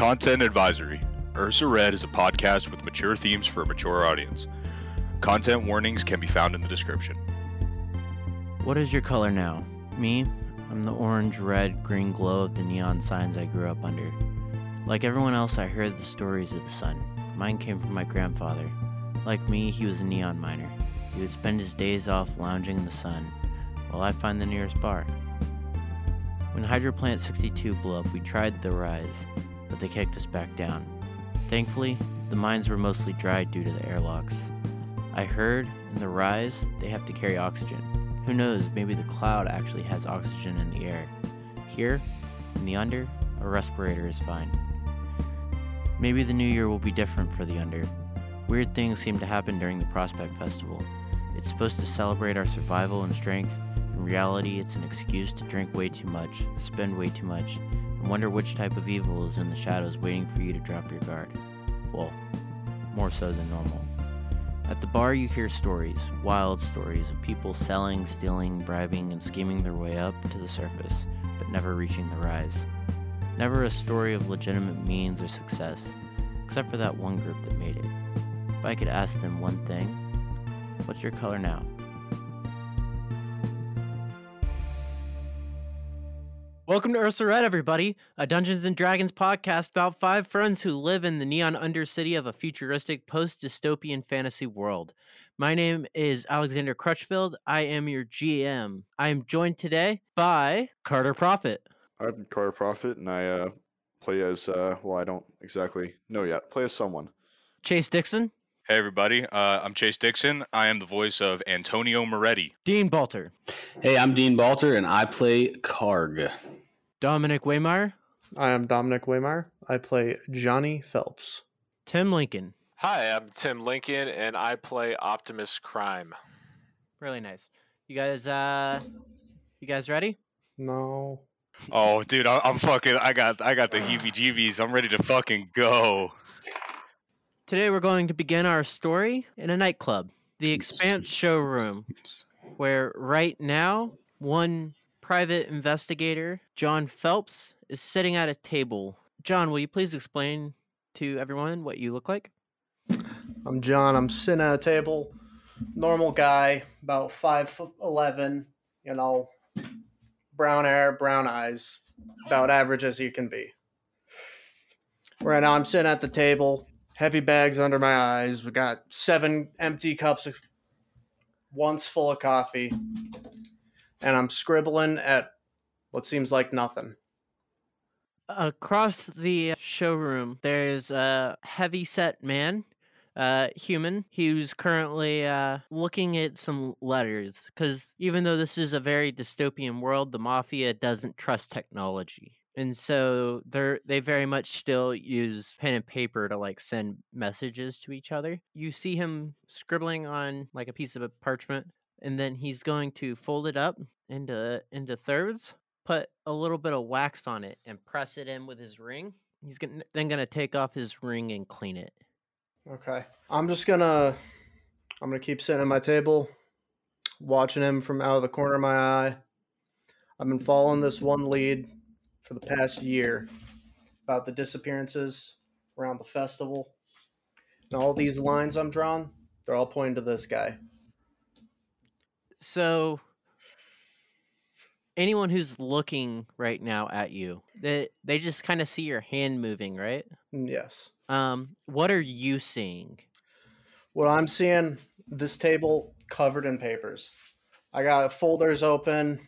Content advisory Ursa Red is a podcast with mature themes for a mature audience. Content warnings can be found in the description. What is your color now? Me? I'm the orange, red, green glow of the neon signs I grew up under. Like everyone else, I heard the stories of the sun. Mine came from my grandfather. Like me, he was a neon miner. He would spend his days off lounging in the sun, while I find the nearest bar. When Hydroplant 62 blew up, we tried the rise, but they kicked us back down. Thankfully, the mines were mostly dried due to the airlocks. I heard in the rise they have to carry oxygen. Who knows, maybe the cloud actually has oxygen in the air. Here, in the under, a respirator is fine. Maybe the new year will be different for the under. Weird things seem to happen during the Prospect Festival. It's supposed to celebrate our survival and strength. In reality, it's an excuse to drink way too much, spend way too much, wonder which type of evil is in the shadows waiting for you to drop your guard. Well, more so than normal. At the bar, you hear stories, wild stories of people selling, stealing, bribing, and scheming their way up to the surface, but never reaching the rise. Never a story of legitimate means or success, except for that one group that made it. If I could ask them one thing, what's your color now? Welcome to Ursa Red, everybody, a Dungeons and Dragons podcast about five friends who live in the neon undercity of a futuristic post dystopian fantasy world. My name is Alexander Crutchfield. I am your GM. I am joined today by Carter Prophet. I'm Carter Prophet, and I uh, play as uh, well. I don't exactly know yet. Play as someone. Chase Dixon, Hey everybody, uh, I'm Chase Dixon. I am the voice of Antonio Moretti. Dean Balter, Hey, I'm Dean Balter, and I play Karg. Dominic Waymire, I am Dominic Waymire. I play Johnny Phelps. Tim Lincoln. Hi, I'm Tim Lincoln, and I play Optimus Crime. Really nice. You guys, uh, you guys ready? No. Oh, dude, I- I'm fucking. I got, I got the heebie-jeebies. I'm ready to fucking go. Today we're going to begin our story in a nightclub, the Expanse Showroom, where right now one private investigator, John Phelps, is sitting at a table. John, will you please explain to everyone what you look like? I'm John. I'm sitting at a table. Normal guy, about five eleven. You know, brown hair, brown eyes, about average as you can be. Right now, I'm sitting at the table. Heavy bags under my eyes. We got seven empty cups, of, once full of coffee, and I'm scribbling at what seems like nothing. Across the showroom, there's a heavy set man, uh, human, who's currently uh, looking at some letters. Because even though this is a very dystopian world, the mafia doesn't trust technology. And so they're they very much still use pen and paper to like send messages to each other. You see him scribbling on like a piece of parchment, and then he's going to fold it up into into thirds put a little bit of wax on it and press it in with his ring. He's gonna, then going to take off his ring and clean it. Okay. I'm just gonna I'm gonna keep sitting at my table, watching him from out of the corner of my eye. I've been following this one lead for the past year about the disappearances around the festival. And all these lines I'm drawing, they're all pointing to this guy. So anyone who's looking right now at you, they they just kind of see your hand moving, right? Mm, Yes. Um, what are you seeing? What I'm seeing, this table covered in papers. I got folders open,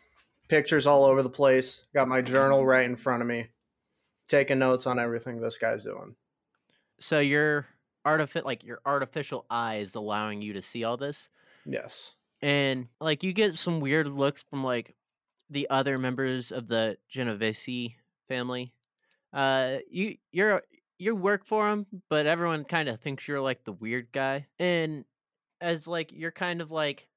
pictures all over the place. Got my journal right in front of me, taking notes on everything this guy's doing. So your artific like your artificial eyes allowing you to see all this, Yes. And like you get some weird looks from like the other members of the Genovese family. Uh, you you're you work for them, but everyone kind of thinks you're like the weird guy. And as like you're kind of like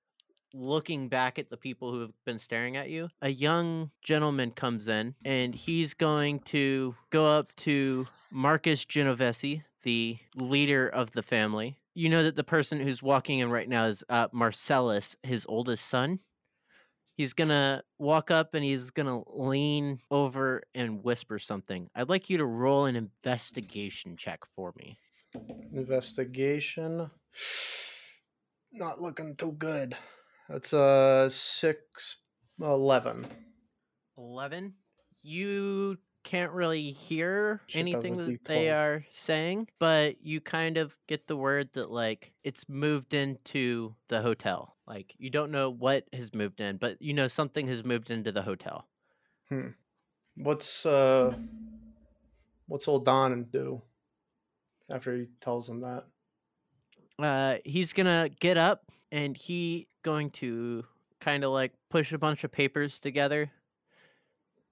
looking back at the people who have been staring at you, a young gentleman comes in and he's going to go up to Marcus Genovese, the leader of the family. You know that the person who's walking in right now is uh, Marcellus, his oldest son. he's gonna walk up and he's gonna lean over and whisper something. I'd like you to roll an investigation check for me. Investigation. Not looking too good. That's a six eleven. 11 you can't really hear was anything that they D12. are saying but you kind of get the word that like it's moved into the hotel like you don't know what has moved in but you know something has moved into the hotel Hmm. What's uh what's old Don do after he tells him that? uh he's gonna get up and he going to kind of like push a bunch of papers together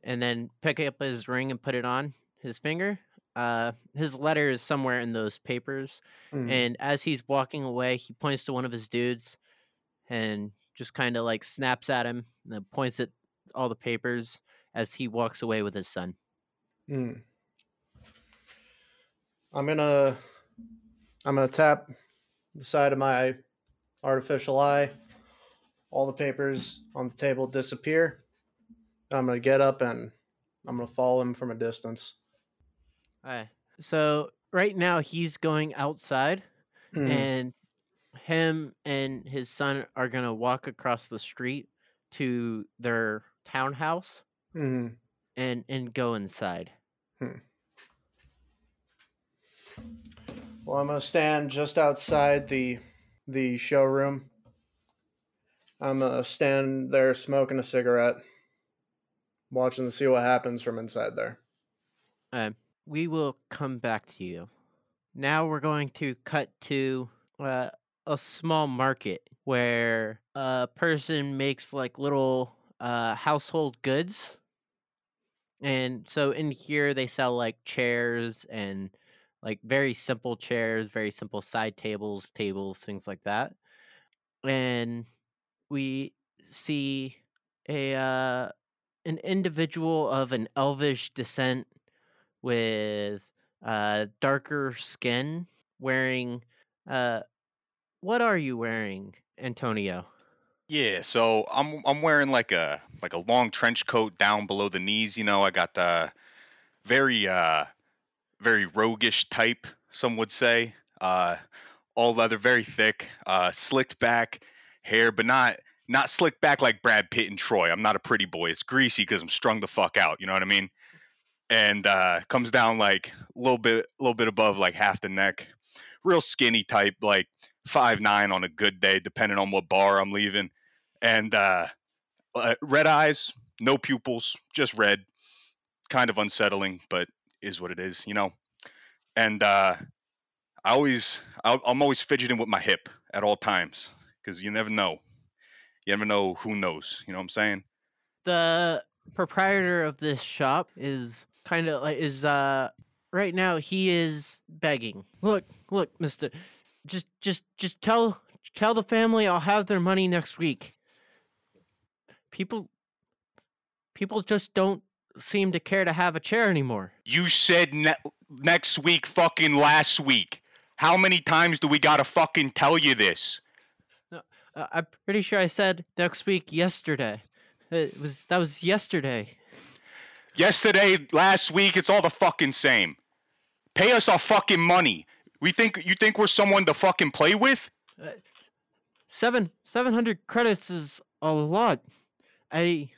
and then pick up his ring and put it on his finger uh his letter is somewhere in those papers Mhm. and as he's walking away he points to one of his dudes and just kind of like snaps at him and points at all the papers as he walks away with his son Hmm. I'm gonna I'm gonna tap the side of my artificial eye. All the papers on the table disappear. I'm gonna get up and I'm gonna follow him from a distance. Alright. so right now he's going outside Mhm. and him and his son are gonna walk across the street to their townhouse Mhm. and and go inside Well, I'm gonna stand just outside the the showroom. I'm gonna stand there smoking a cigarette, watching to see what happens from inside there. Um, we will come back to you. Now we're going to cut to uh, a small market where a person makes like little uh, household goods. And so in here they sell like chairs and like very simple chairs, very simple side tables, tables, things like that. And we see a uh, an individual of an elvish descent with uh darker skin wearing uh what are you wearing antonio Yeah, so I'm I'm wearing like a like a long trench coat down below the knees. You know, I got the very uh very roguish type, some would say. Uh, all leather, very thick, uh, slicked back hair, but not not slick back like Brad Pitt and Troy. I'm not a pretty boy. It's greasy because I'm strung the fuck out. You know what I mean? And uh, comes down like a little bit, a little bit above like half the neck. Real skinny type, like five nine on a good day, depending on what bar I'm leaving. And uh, uh, red eyes, no pupils, just red. Kind of unsettling, but is what it is, you know. And uh, I always, I'm always fidgeting with my hip at all times because you never know. You never know who knows. You know what I'm saying? the proprietor of this shop is kind of like is uh right now he is begging look look mister just just just tell tell the family i'll have their money next week people people just don't seem to care to have a chair anymore You said ne- next week, fucking last week. How many times do we gotta fucking tell you this? Uh, I'm pretty sure I said next week yesterday. It was that was yesterday. Yesterday, last week, it's all the fucking same. Pay us our fucking money. We think you think we're someone to fucking play with? Seven seven hundred credits is a lot. I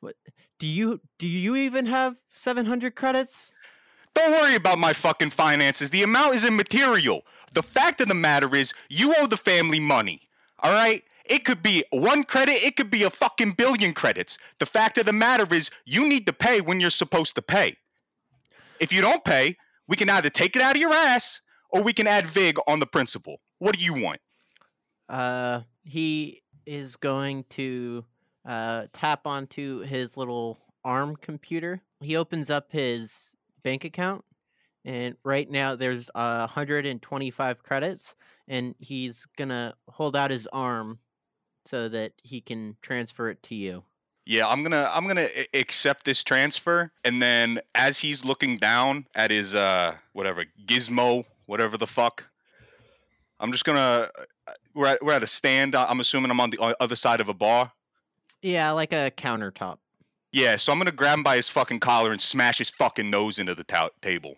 what do you do you even have seven hundred credits? Don't worry about my fucking finances. The amount is immaterial. The fact of the matter is, you owe the family money. All right? It could be one credit, it could be a fucking billion credits. The fact of the matter is, you need to pay when you're supposed to pay. If you don't pay, we can either take it out of your ass or we can add VIG on the principal. What do you want? Uh, he is going to uh tap onto his little arm computer. He opens up his bank account, and right now there's uh, 125 credits, and he's gonna hold out his arm so that he can transfer it to you. Yeah, I'm gonna I'm gonna accept this transfer, and then as he's looking down at his uh whatever gizmo, whatever the fuck, I'm just gonna uh, we're at, we're at a stand. I- I'm assuming I'm on the other side of a bar. Yeah, like a countertop. Yeah, so I'm gonna grab him by his fucking collar and smash his fucking nose into the ta- table.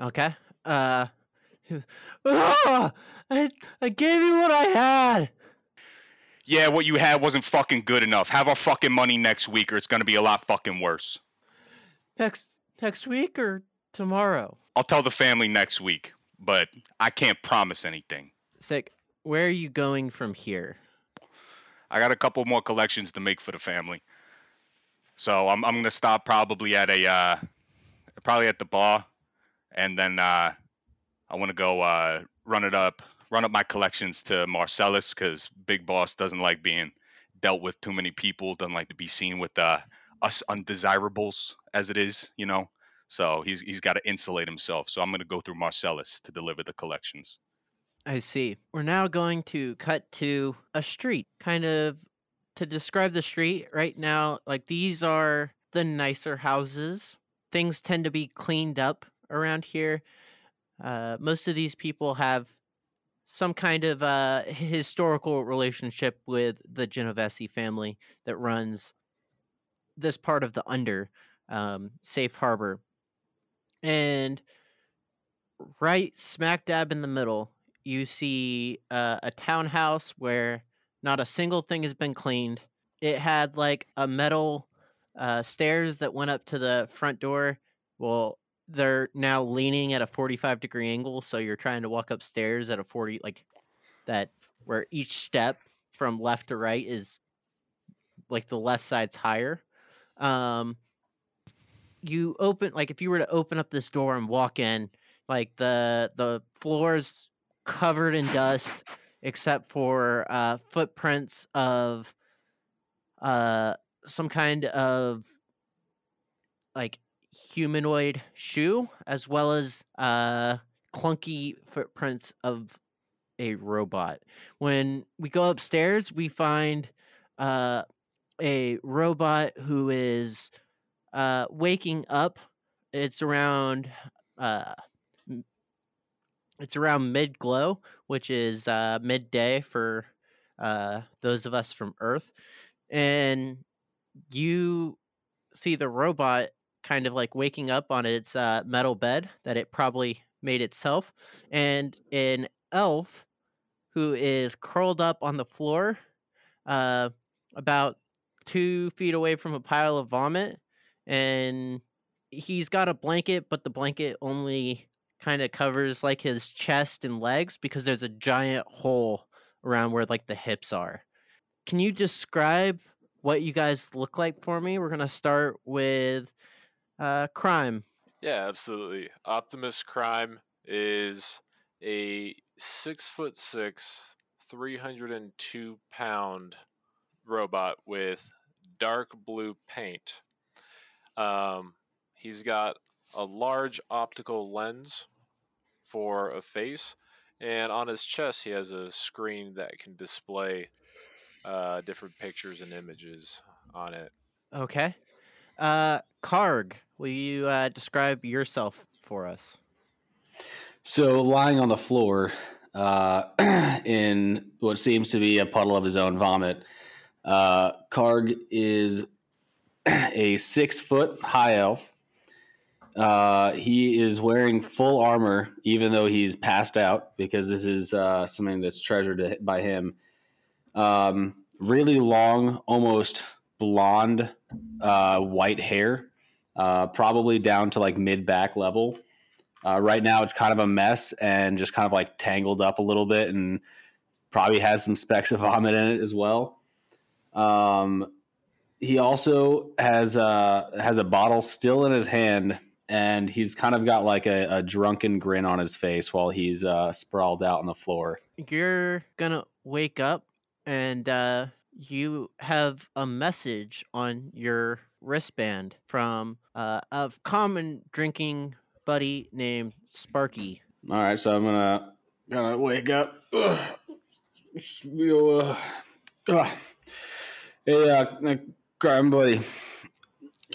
Okay. Uh. Ah! I I gave you what I had. Yeah, what you had wasn't fucking good enough. Have our fucking money next week, or it's gonna be a lot fucking worse. Next next week or tomorrow. I'll tell the family next week, but I can't promise anything. Sick. Where are you going from here? I got a couple more collections to make for the family. So I'm I'm gonna stop probably at a uh probably at the bar and then uh I wanna go uh run it up run up my collections to Marcellus because Big Boss doesn't like being dealt with too many people, doesn't like to be seen with uh us undesirables as it is, you know. So he's he's got to insulate himself. So I'm gonna go through Marcellus to deliver the collections. I see. We're now going to cut to a street. Kind of to describe the street right now, like these are the nicer houses. Things tend to be cleaned up around here. Uh, most of these people have some kind of uh, historical relationship with the Genovese family that runs this part of the under um, safe harbor. And right smack dab in the middle, you see uh, a townhouse where not a single thing has been cleaned. It had like a metal uh, stairs that went up to the front door. Well, they're now leaning at a 45 degree angle, so you're trying to walk upstairs at a 40 like that where each step from left to right is like the left side's higher. Um, you open like if you were to open up this door and walk in, like the the floors covered in dust except for uh, footprints of uh, some kind of like humanoid shoe, as well as uh, clunky footprints of a robot. When we go upstairs, we find uh, a robot who is uh, waking up. It's around uh, it's around mid glow, which is uh, midday for uh, those of us from Earth, and you see the robot kind of like waking up on its uh, metal bed that it probably made itself, and an elf who is curled up on the floor, uh, about two feet away from a pile of vomit, and he's got a blanket, but the blanket only kind of covers like his chest and legs because there's a giant hole around where like the hips are. Can you describe what you guys look like for me? We're gonna start with uh, crime. Yeah, absolutely. Optimus Crime is a six foot six, 302 pound robot with dark blue paint. Um, he's got a large optical lens for a face, and on his chest, he has a screen that can display uh, different pictures and images on it. Okay. Uh, Karg, will you uh, describe yourself for us? So, lying on the floor uh, in what seems to be a puddle of his own vomit, uh, Karg is a six foot high elf. Uh, he is wearing full armor, even though he's passed out, because this is uh, something that's treasured by him. Um, really long, almost blonde, uh, white hair, uh, probably down to like mid back level. Uh, right now, it's kind of a mess and just kind of like tangled up a little bit, and probably has some specks of vomit in it as well. Um, he also has uh, has a bottle still in his hand, and he's kind of got like a, a drunken grin on his face while he's uh, sprawled out on the floor. You're gonna wake up and uh, you have a message on your wristband from uh, a common drinking buddy named Sparky. All right, so I'm gonna gonna wake up. Ugh. Just feel, uh, ugh. Hey, uh, crime buddy,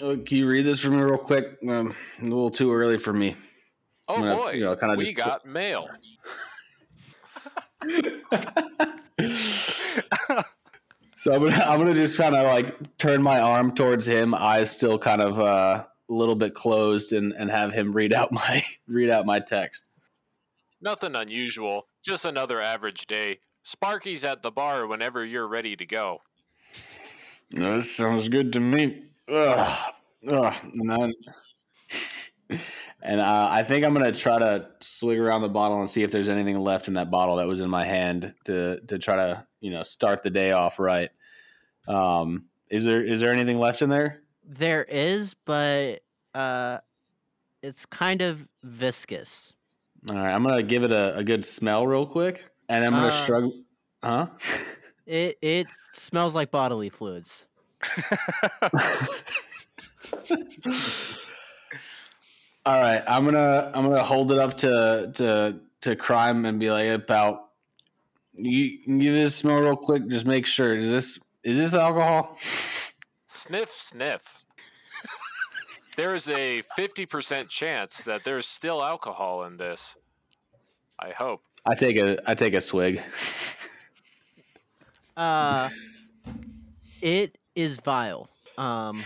uh, can you read this for me real quick? Um, a little too early for me. Oh gonna, boy, you know, kinda we just- got mail. So I'm gonna I'm gonna just kind of like turn my arm towards him, eyes still kind of uh, a little bit closed, and and have him read out my read out my text. Nothing unusual, just another average day. Sparky's at the bar whenever you're ready to go. That sounds good to me. Ugh. Ugh. And, then, and uh, I think I'm gonna try to swig around the bottle and see if there's anything left in that bottle that was in my hand to to try to you know start the day off right. Um, is there is there anything left in there? There is, but uh, it's kind of viscous. All right, I'm gonna give it a, a good smell real quick, and I'm gonna Uh, shrug. Huh? It it smells like bodily fluids. All right, I'm gonna I'm gonna hold it up to to to crime and be like about you can give this a smell real quick. Just make sure is this is this alcohol? Sniff, sniff. There's a 50% chance that there's still alcohol in this. I hope. I take a I take a swig. Uh, it is vile. Um,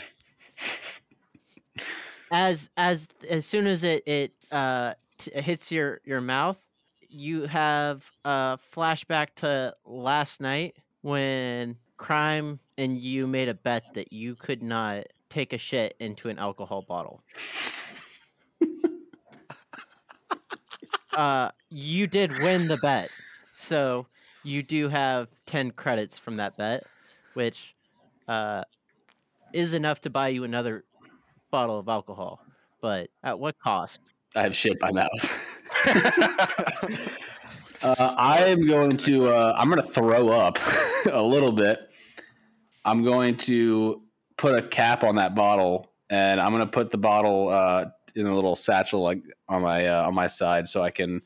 as as as soon as it it uh t- hits your your mouth, you have a flashback to last night when crime and you made a bet that you could not take a shit into an alcohol bottle. uh, you did win the bet, so you do have 10 credits from that bet, which uh, is enough to buy you another bottle of alcohol. But at what cost? I have shit in my mouth. uh, I am going to. Uh, I'm going to throw up a little bit. I'm going to put a cap on that bottle, and I'm going to put the bottle uh, in a little satchel, like on my uh, on my side, so I can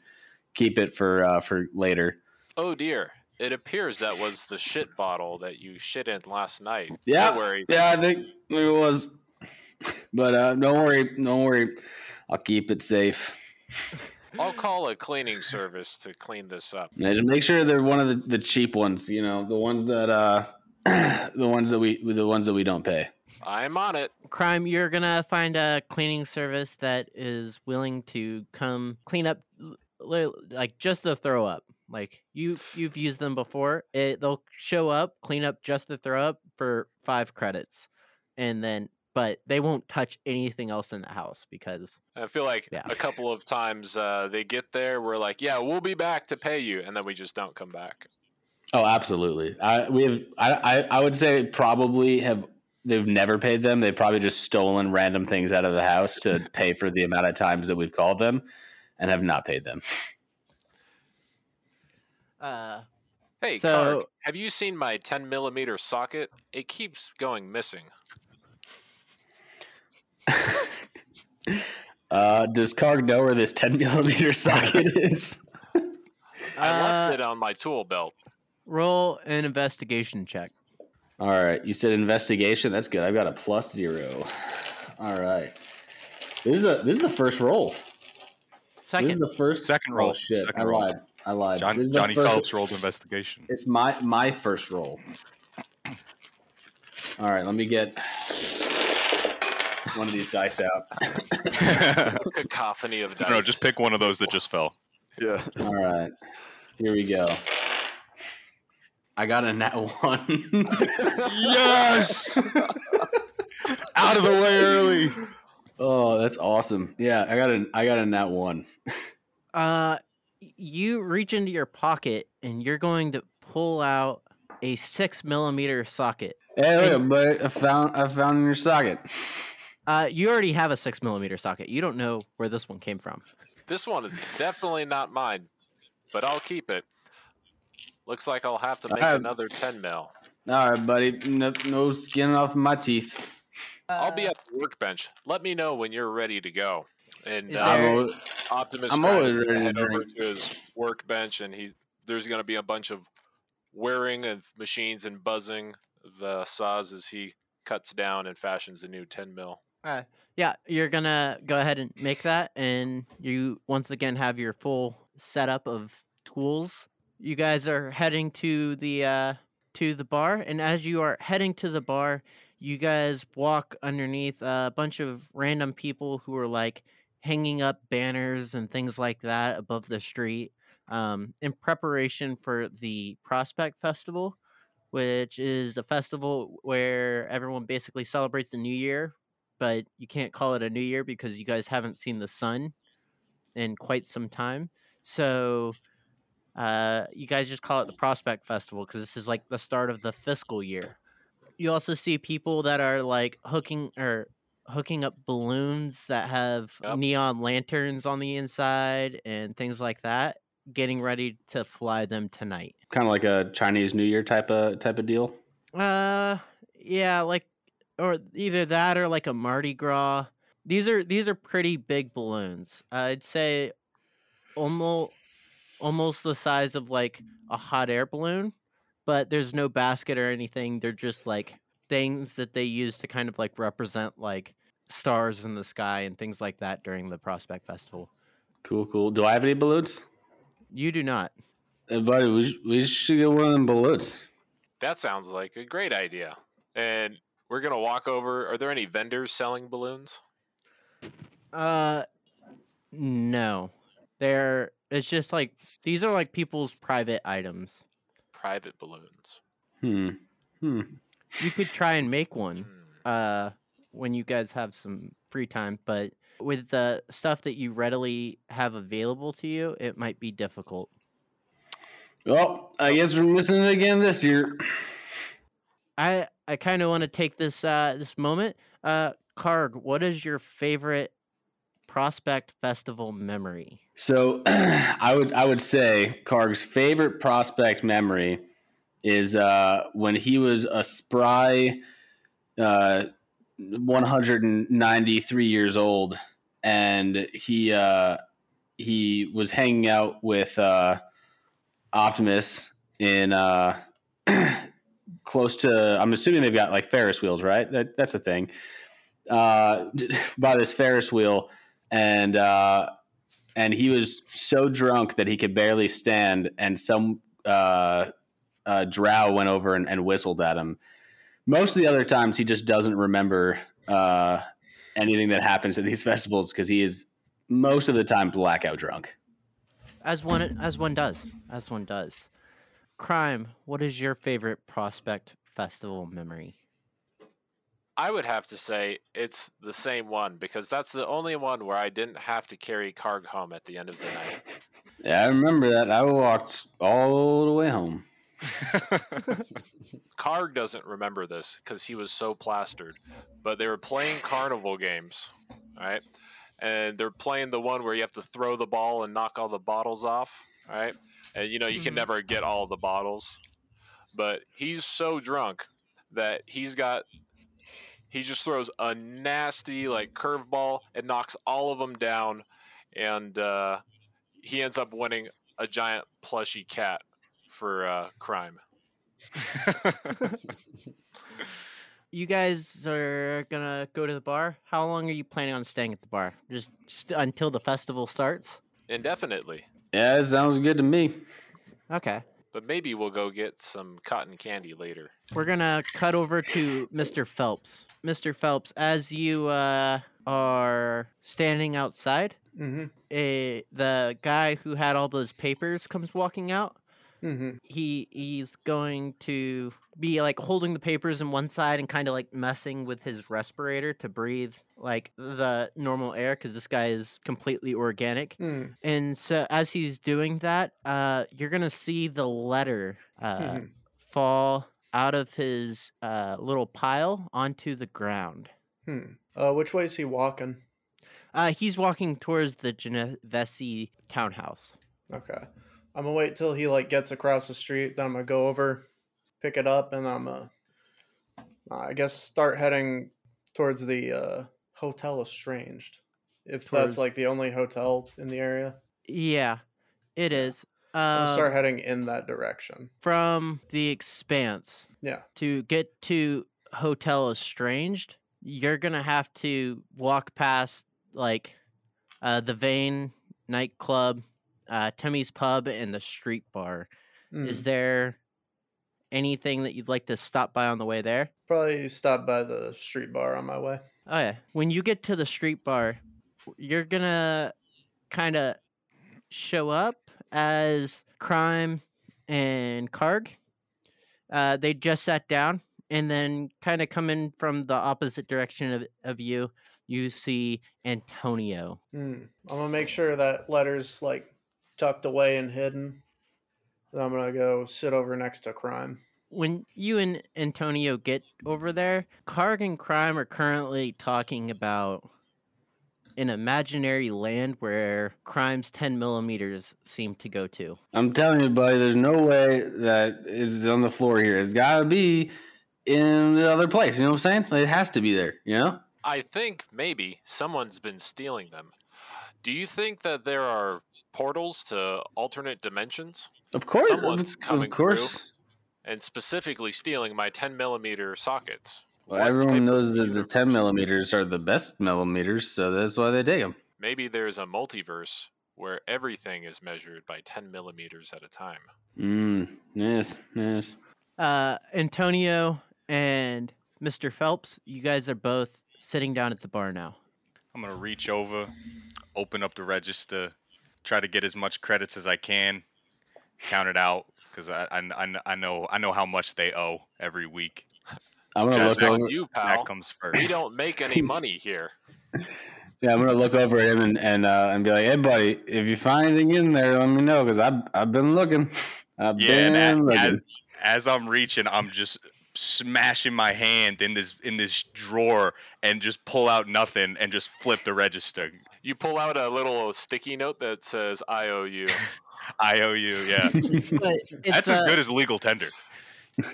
keep it for uh, for later. Oh dear. It appears that was the shit bottle that you shit in last night. Yeah. Don't worry. Yeah, I think it was. But uh, don't worry, don't worry. I'll keep it safe. I'll call a cleaning service to clean this up. Yeah, just make sure they're one of the, the cheap ones. You know, the ones that uh, the ones that we the ones that we don't pay. I'm on it. Crime, you're gonna find a cleaning service that is willing to come clean up, like just the throw up. Like you, you've used them before. It, they'll show up, clean up just the throw up for five credits, and then, but they won't touch anything else in the house because I feel like Yeah. a couple of times uh, they get there, we're like, yeah, we'll be back to pay you. And then we just don't come back. Oh, absolutely. I we have. I, I I would say probably have. They've never paid them. They've probably just stolen random things out of the house to pay for the amount of times that we've called them, and have not paid them. uh, Hey, So- Karg, have you seen my 10 millimeter socket? It keeps going missing. Uh, does Karg know where this 10 millimeter socket is? I uh, left it on my tool belt. Roll an investigation check. All right, you said investigation. That's good. I've got a plus zero. All right, this is the this is the first roll. Second. This is the first Second roll. Oh roll. shit! Second I roll. lied. I lied. John, This is Johnny first- Phelps rolled investigation. It's my my first roll. All right, let me get one of these dice out. Cacophony of dice. no, just pick one of those that just fell. Yeah. All right, here we go. I got a nat one. yes! Out of the way early. oh, that's awesome. Yeah, I got an I got a nat one. Uh, you reach into your pocket and you're going to pull out a six millimeter socket. Hey, look, but I found I found in your socket. Uh, you already have a six millimeter socket. You don't know where this one came from. This one is definitely not mine, but I'll keep it. Looks like I'll have to make I- another 10 mil. All right, buddy. No, no skin off my teeth. I'll be at the workbench. Let me know when you're ready to go. And uh, I'm, there- Optimus I'm always is gonna ready to head over to his workbench, and he there's going to be a bunch of whirring of machines and buzzing of uh, saws as he cuts down and fashions a new 10 mil. Uh, yeah, you're gonna go ahead and make that, and you once again have your full setup of tools. You guys are heading to the uh, to the bar, and as you are heading to the bar, you guys walk underneath a bunch of random people who are like hanging up banners and things like that above the street um, in preparation for the Prospect Festival, which is a festival where everyone basically celebrates the new year, but you can't call it a new year because you guys haven't seen the sun in quite some time. So uh, you guys just call it the Prospect Festival because this is like the start of the fiscal year. You also see people that are like hooking or hooking up balloons that have Yep. neon lanterns on the inside and things like that, getting ready to fly them tonight. Kind of like a Chinese New Year type of type of deal. Uh, yeah, like or either that or like a Mardi Gras. These are these are pretty big balloons. I'd say almost almost the size of like a hot air balloon, but there's no basket or anything. They're just like things that they use to kind of like represent like stars in the sky and things like that during the Prospect Festival. Cool, cool. Do I have any balloons? You do not. Uh, buddy, we, sh- we should get one of them balloons. That sounds like a great idea. And we're gonna walk over. Are there any vendors selling balloons? Uh, no. They're it's just like these are like people's private items. Private balloons. Hmm. Hmm. You could try and make one Hmm. uh when you guys have some free time, but with the stuff that you readily have available to you, it might be difficult. Well, I guess we're missing it again this year. I I kind of want to take this uh this moment. Uh Karg, what is your favorite Prospect Festival memory? So I would I would say Karg's favorite prospect memory is uh, when he was a spry uh, 193 years old, and he uh, he was hanging out with uh, Optimus in uh, close to. I'm assuming they've got like Ferris wheels, right? That, that's a thing. Uh, by this Ferris wheel, and uh, and he was so drunk that he could barely stand, and some uh, uh, drow went over and, and whistled at him. Most of the other times, he just doesn't remember uh, anything that happens at these festivals because he is most of the time blackout drunk. As one as one does, as one does. Crime, what is your favorite Prospect Festival memory? I would have to say it's the same one because that's the only one where I didn't have to carry Karg home at the end of the night. Yeah, I remember that. I walked all the way home. Karg doesn't remember this because he was so plastered. But they were playing carnival games, right? And they're playing the one where you have to throw the ball and knock all the bottles off, right? And you know you can Mhm. never get all the bottles, but he's so drunk that he's got. He just throws a nasty like curveball and knocks all of them down, and uh, he ends up winning a giant plushy cat for uh, crime. You guys are gonna go to the bar. How long are you planning on staying at the bar? Just st- until the festival starts? Indefinitely. Yeah, it sounds good to me. Okay. But maybe we'll go get some cotton candy later. We're gonna cut over to Mr. Phelps. Mr. Phelps, as you uh, are standing outside, Mm-hmm. a the guy who had all those papers comes walking out. Mm-hmm. He he's going to be like holding the papers in one side and kind of like messing with his respirator to breathe like the normal air because this guy is completely organic. Mm. And so as he's doing that, uh, you're gonna see the letter uh, Mhm. fall out of his uh, little pile onto the ground. Hmm. Uh, which way is he walking? Uh, he's walking towards the Genovese townhouse. Okay. I'm gonna wait till he like gets across the street. Then I'm gonna go over, pick it up, and I'm gonna, I guess, start heading towards the uh, hotel Estranged. If Towards- that's like the only hotel in the area, Yeah, it is. I'm Um, start heading in that direction. from the expanse Yeah. to get to Hotel Estranged, you're gonna have to walk past like uh, the Vane nightclub, uh, Timmy's pub, and the street bar. Mm. Is there anything that you'd like to stop by on the way there? Probably stop by the street bar on my way. Oh yeah. When you get to the street bar, you're gonna kind of show up as Crime and Karg. Uh, they just sat down, and then kind of coming from the opposite direction of, of you, you see Antonio. Hmm. I'm gonna make sure that letter's like tucked away and hidden. Then I'm gonna go sit over next to Crime. When you and Antonio get over there, Karg and Crime are currently talking about an imaginary land where Crime's 10 millimeters seem to go to. I'm telling you, buddy, there's no way that is on the floor here. It's got to be in the other place. You know what I'm saying? It has to be there. You know? I think maybe someone's been stealing them. Do you think that there are portals to alternate dimensions? Of course, Someone's of, coming of course. and specifically stealing my 10 millimeter sockets. Well, What everyone knows that the 10 millimeters are the best millimeters, so that's why they dig them. Maybe there's a multiverse where everything is measured by 10 millimeters at a time. Mm, yes, yes. Uh, Antonio and Mr. Phelps, you guys are both sitting down at the bar now. I'm gonna reach over, open up the register, try to get as much credits as I can, count it out because I, I I I know I know how much they owe every week. I'm gonna Just look over. you, pal. That comes first. We don't make any money here. Yeah, I'm gonna look over at him and and uh, and be like, "Hey, buddy, if you find anything in there, let me know because I've I've been looking. I've Yeah, been and a- looking." as, as I'm reaching, I'm just smashing my hand in this in this drawer and just pull out nothing and just flip the register. You pull out a little sticky note that says "I owe you." I owe you. Yeah, But it's, that's as uh, good as legal tender. It,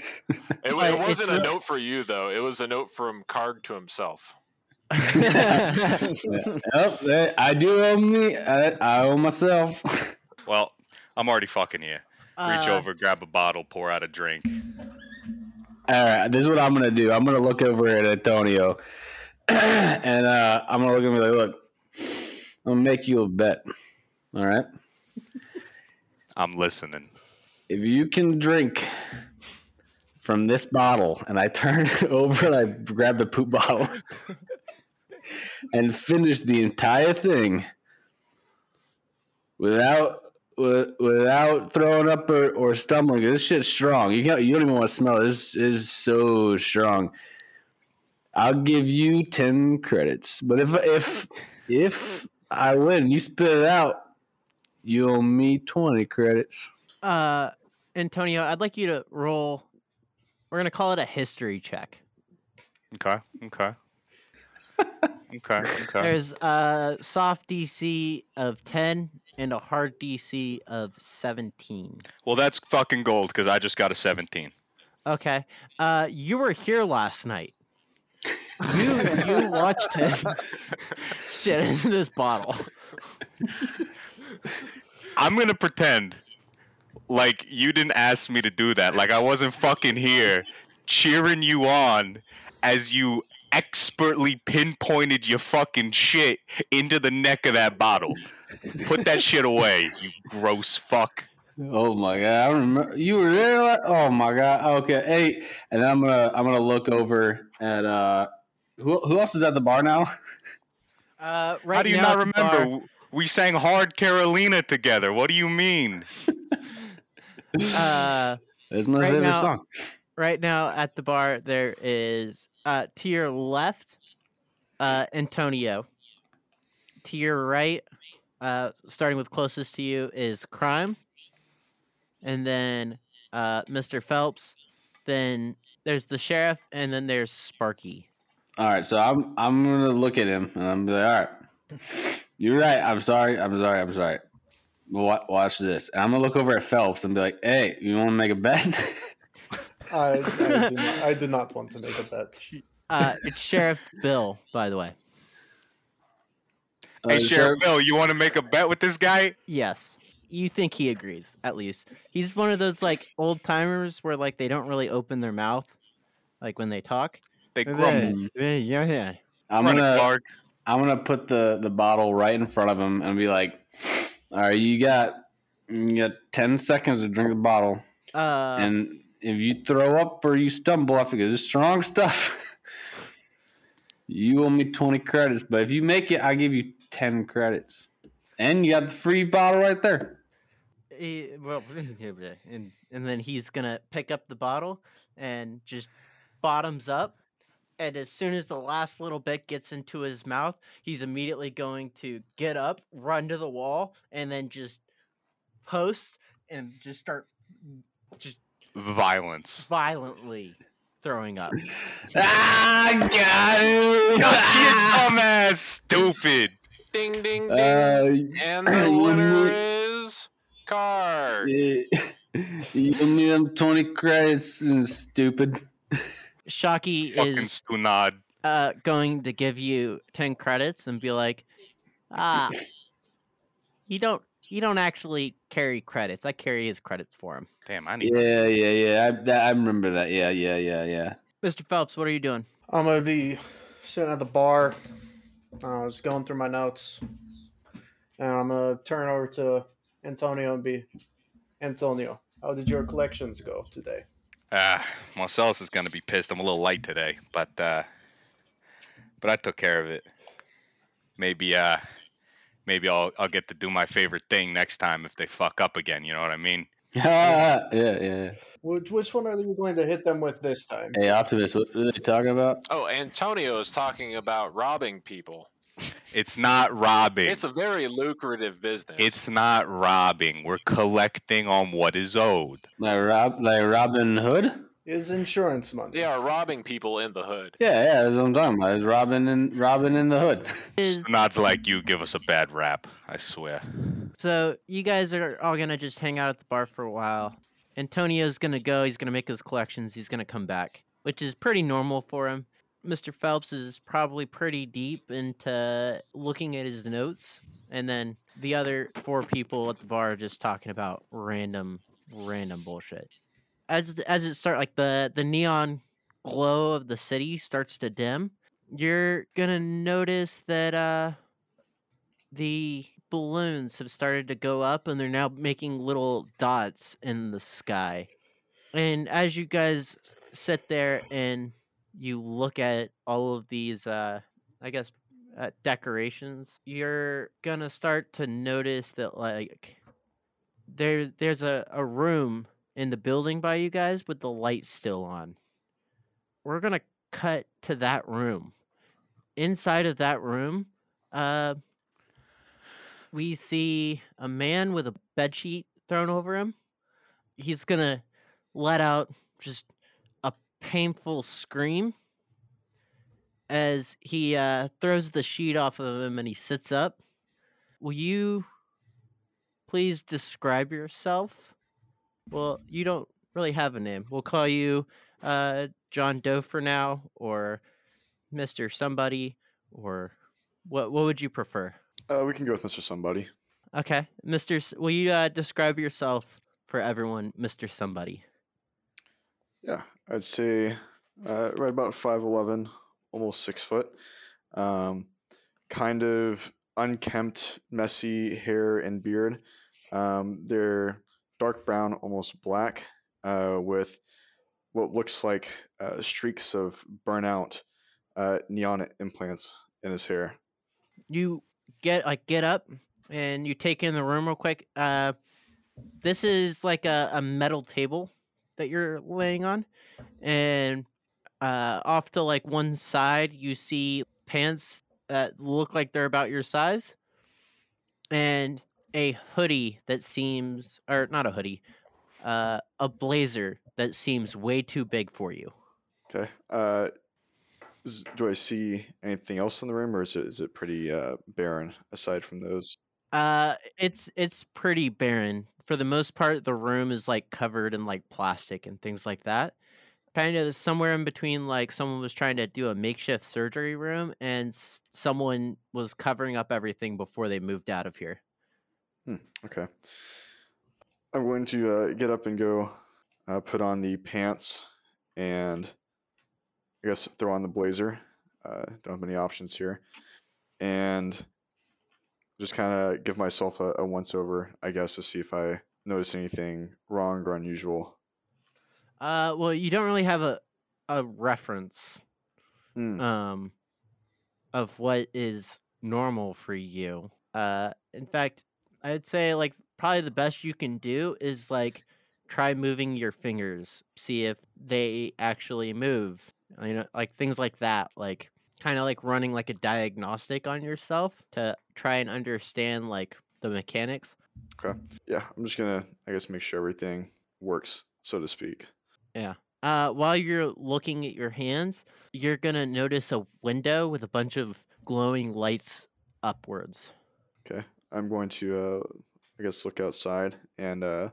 it wasn't a real- note for you though. It was a note from Karg to himself. Yep, I do owe me. I, I owe myself. Well, I'm already fucking here. Reach uh, over, grab a bottle, pour out a drink. All right, this is what I'm gonna do. I'm gonna look over at Antonio, and uh, I'm gonna look and be like, "Look, I'm gonna make you a bet. All right, I'm listening. if you can drink from this bottle," and I turn it over and I grab the poop bottle and finish the entire thing without. Wi- Without throwing up or, or stumbling, this shit's strong. You can't, you don't even want to smell it. This is so strong. I'll give you ten credits. But if if if I win, you spit it out, you owe me twenty credits. uh, Antonio, I'd like you to roll. We're gonna call it a history check. Okay. Okay. okay. Okay. There's a soft DC of 10 and a hard DC of 17. Well, that's fucking gold because I just got a 17. Okay. Uh, you were here last night. You you watched him shit into this bottle. I'm gonna pretend like you didn't ask me to do that. Like I wasn't fucking here cheering you on as you expertly pinpointed your fucking shit into the neck of that bottle. Put that shit away, you gross fuck. Oh my god! I remember you were there. la- Oh my god! Okay, hey, and then I'm gonna I'm gonna look over at uh, who who else is at the bar now? Uh, right How do you now not at the bar- remember? We sang Hard Carolina together. What do you mean? uh, That's my Right favorite now- song. right now at the bar there is uh to your left uh antonio to your right uh starting with closest to you is crime and then uh mr phelps then there's the sheriff and then there's sparky All right, so I'm I'm gonna look at him and I'm like, all right, you're right. I'm sorry. I'm sorry. I'm sorry. Watch this. And I'm gonna look over at Phelps and be like, hey, you want to make a bet? I, I, do not, I do not want to make a bet. uh it's sheriff bill by the way Hey, Uh, Sheriff Bill, you want to make a bet with this guy? yes you think he agrees at least he's one of those like old timers where like they don't really open their mouth like when they talk They grumble. yeah, yeah, yeah. I'm Run gonna Clark. I'm gonna put the the bottle right in front of him and be like, all right, you got you got ten seconds to drink the bottle, Uh, and if you throw up or you stumble, I figure it's strong stuff. you owe me twenty credits, but if you make it, I give you ten credits, and you got the free bottle right there. Eh, well, and and then he's gonna pick up the bottle and just bottoms up. And as soon as the last little bit gets into his mouth, he's immediately going to get up, run to the wall, and then just post and just start just Violence. violently throwing up. ah, got it. Got you, dumbass, stupid. Ding ding ding. Uh, and the winner need- is Card. you need them twenty credits, uh, stupid. Shocky Fucking is stunad. uh, going to give you 10 credits and be like, ah, you don't. You don't actually carry credits. I carry his credits for him. Damn, I need. Yeah, yeah, yeah. I, that, I remember that. Yeah, yeah, yeah, yeah. Mr. Phelps, what are you doing? I'm gonna be sitting at the bar. I was going through my notes, and I'm gonna turn over to Antonio and be Antonio. How did your collections go today? Ah, Marcellus is gonna be pissed. I'm a little light today, but uh, but I took care of it. Maybe uh, maybe I'll I'll get to do my favorite thing next time if they fuck up again. You know what I mean? yeah, yeah, yeah. Which which one are you going to hit them with this time? Hey, Optimus, what are they talking about? Oh, Antonio is talking about robbing people. It's not robbing. It's a very lucrative business. It's not robbing. We're collecting on what is owed. Like Rob, like Robin Hood? Is insurance money? they are robbing people in the hood. Yeah, yeah, that's what I'm talking about. It's Robin and Robin in the Hood. Is Nods like you give us a bad rap. I swear. so you guys are all gonna just hang out at the bar for a while. Antonio's gonna go. He's gonna make his collections. He's gonna come back, which is pretty normal for him. Mr. Phelps is probably pretty deep into looking at his notes, and then the other four people at the bar are just talking about random, random bullshit. As as it start like the the neon glow of the city starts to dim, you're gonna notice that uh the balloons have started to go up and they're now making little dots in the sky. And as you guys sit there and you look at all of these uh I guess uh, decorations, you're gonna start to notice that like there's there's a, a room in the building by you guys with the light still on. We're gonna cut to that room. Inside of that room, uh we see a man with a bed sheet thrown over him. He's gonna let out just a painful scream as he uh, throws the sheet off of him and he sits up. Will you please describe yourself? Well, you don't really have a name. We'll call you uh, John Doe for now, or Mister Somebody, or what? What would you prefer? Uh, we can go with Mr. Somebody. Okay, Mister. S- Will you uh, describe yourself for everyone, Mister Somebody? Yeah, I'd say uh, right about five eleven, almost six foot. Um, kind of unkempt, messy hair and beard. Um, they're dark brown, almost black, uh, with what looks like uh, streaks of burnout uh, neon implants in his hair. you get like get up and you take in the room real quick. Uh, this is like a, a metal table that you're laying on, and uh, off to like one side you see pants that look like they're about your size, and a hoodie that seems or not a hoodie, uh, a blazer that seems way too big for you. Okay. Uh, is, do I see anything else in the room, or is it is it pretty uh, barren aside from those? Uh, it's it's pretty barren. For the most part, the room is like covered in like plastic and things like that. Kind of somewhere in between, like someone was trying to do a makeshift surgery room, and s- someone was covering up everything before they moved out of here. Hmm, okay. I'm going to uh, get up and go uh, put on the pants and I guess throw on the blazer. Uh, don't have many options here. And just kind of give myself a, a once over, I guess, to see if I notice anything wrong or unusual. Uh, well, you don't really have a a reference Hmm. um of what is normal for you. Uh, in fact, I'd say like probably the best you can do is like try moving your fingers, see if they actually move. You know, like things like that, like kind of like running like a diagnostic on yourself to try and understand like the mechanics. Okay. Yeah, I'm just gonna, I guess, make sure everything works, so to speak. Yeah. Uh, while you're looking at your hands, you're gonna notice a window with a bunch of glowing lights upwards. Okay, I'm going to, uh, I guess, look outside and uh,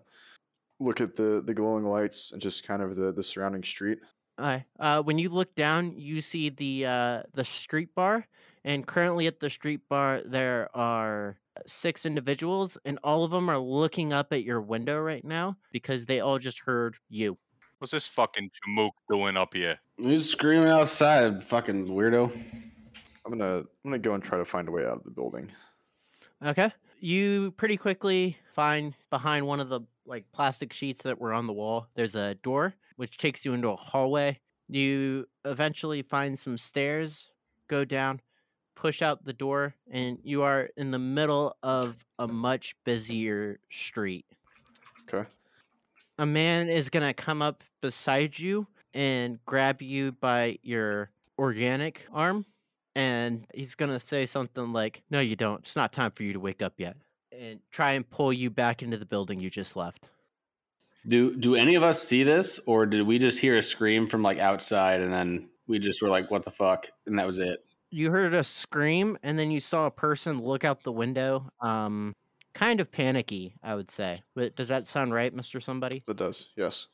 look at the the glowing lights and just kind of the the surrounding street. Alright. Uh, when you look down, you see the uh, the street bar, and currently at the street bar there are six individuals, and all of them are looking up at your window right now because they all just heard you. What's this fucking Jamook doing up here? He's screaming outside, fucking weirdo? I'm gonna I'm gonna go and try to find a way out of the building. Okay. You pretty quickly find behind one of the like plastic sheets that were on the wall, there's a door which takes you into a hallway. You eventually find some stairs, go down, push out the door, and you are in the middle of a much busier street. Okay. A man is going to come up beside you and grab you by your organic arm and he's gonna say something like, "No, you don't. It's not time for you to wake up yet," and try and pull you back into the building you just left. Do do any of us see this, or did we just hear a scream from like outside, and then we just were like, "What the fuck?" and that was it? You heard a scream, and then you saw a person look out the window. Um, kind of panicky, I would say. But does that sound right, Mister Somebody? That does, yes.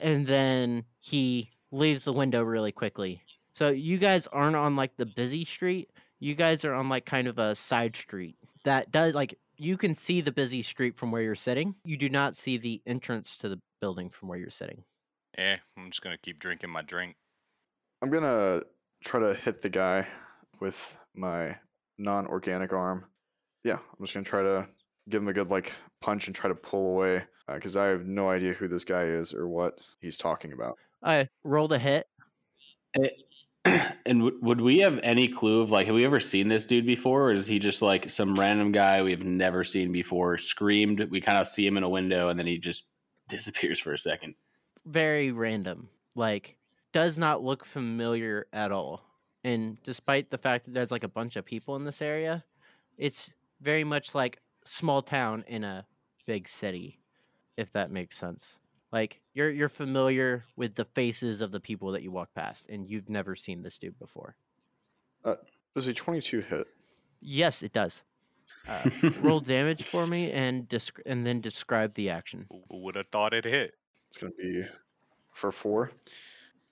And then he leaves the window really quickly. So you guys aren't on like the busy street. You guys are on like kind of a side street that does like you can see the busy street from where you're sitting. You do not see the entrance to the building from where you're sitting. Eh, I'm just gonna keep drinking my drink. I'm gonna try to hit the guy with my non-organic arm. Yeah, I'm just gonna try to give him a good like punch and try to pull away because I have no idea who this guy is or what he's talking about. I rolled a hit. and w- would we have any clue of like, have we ever seen this dude before, or is he just like some random guy we've never seen before? Screamed, we kind of see him in a window, and then he just disappears for a second. Very random. Like does not look familiar at all. And despite the fact that there's like a bunch of people in this area, it's very much like small town in a big city, if that makes sense. Like you're you're familiar with the faces of the people that you walk past, and you've never seen this dude before. Does a 22 hit? Yes, it does. Uh, roll damage for me and desc- and then describe the action. Who would have thought it hit? It's gonna be for four.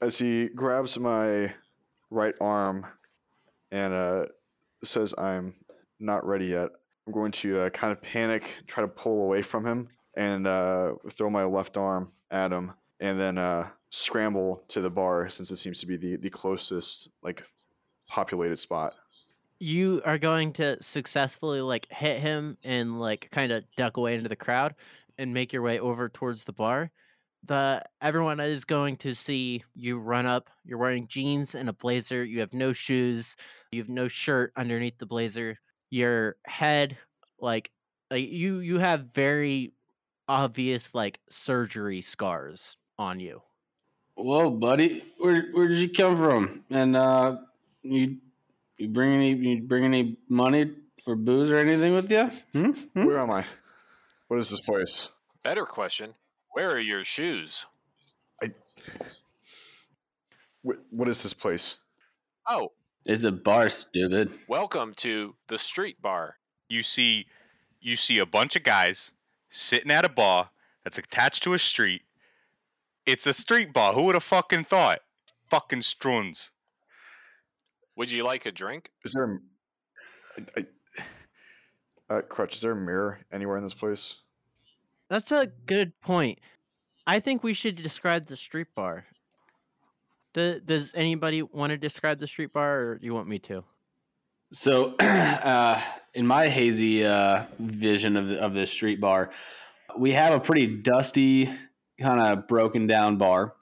As he grabs my right arm and uh, says, "I'm not ready yet." I'm going to uh, kind of panic, try to pull away from him, and uh, throw my left arm at him, and then uh, scramble to the bar since it seems to be the the closest like populated spot. you are going to successfully like hit him and like kind of duck away into the crowd and make your way over towards the bar. The everyone is going to see you run up. You're wearing jeans and a blazer. You have no shoes. You have no shirt underneath the blazer. Your head like like you you have very obvious like surgery scars on you Whoa, buddy, where where did you come from? And uh, you you bring any you bring any money or booze or anything with you? Hmm? Hmm? Where am I? What is this place? Better question: Where are your shoes? Wh- what is this place? Oh, It's a bar, stupid. welcome to the street bar. You see, you see a bunch of guys sitting at a bar that's attached to a street. It's a street bar. Who would have fucking thought? Fucking struns. Would you like a drink? Is there? a- I, I, uh, Crutch, is there a mirror anywhere in this place? That's a good point. I think we should describe the street bar. Do, does anybody want to describe the street bar, or do you want me to? So, uh, in my hazy uh, vision of of this street bar, we have a pretty dusty kind of broken down bar.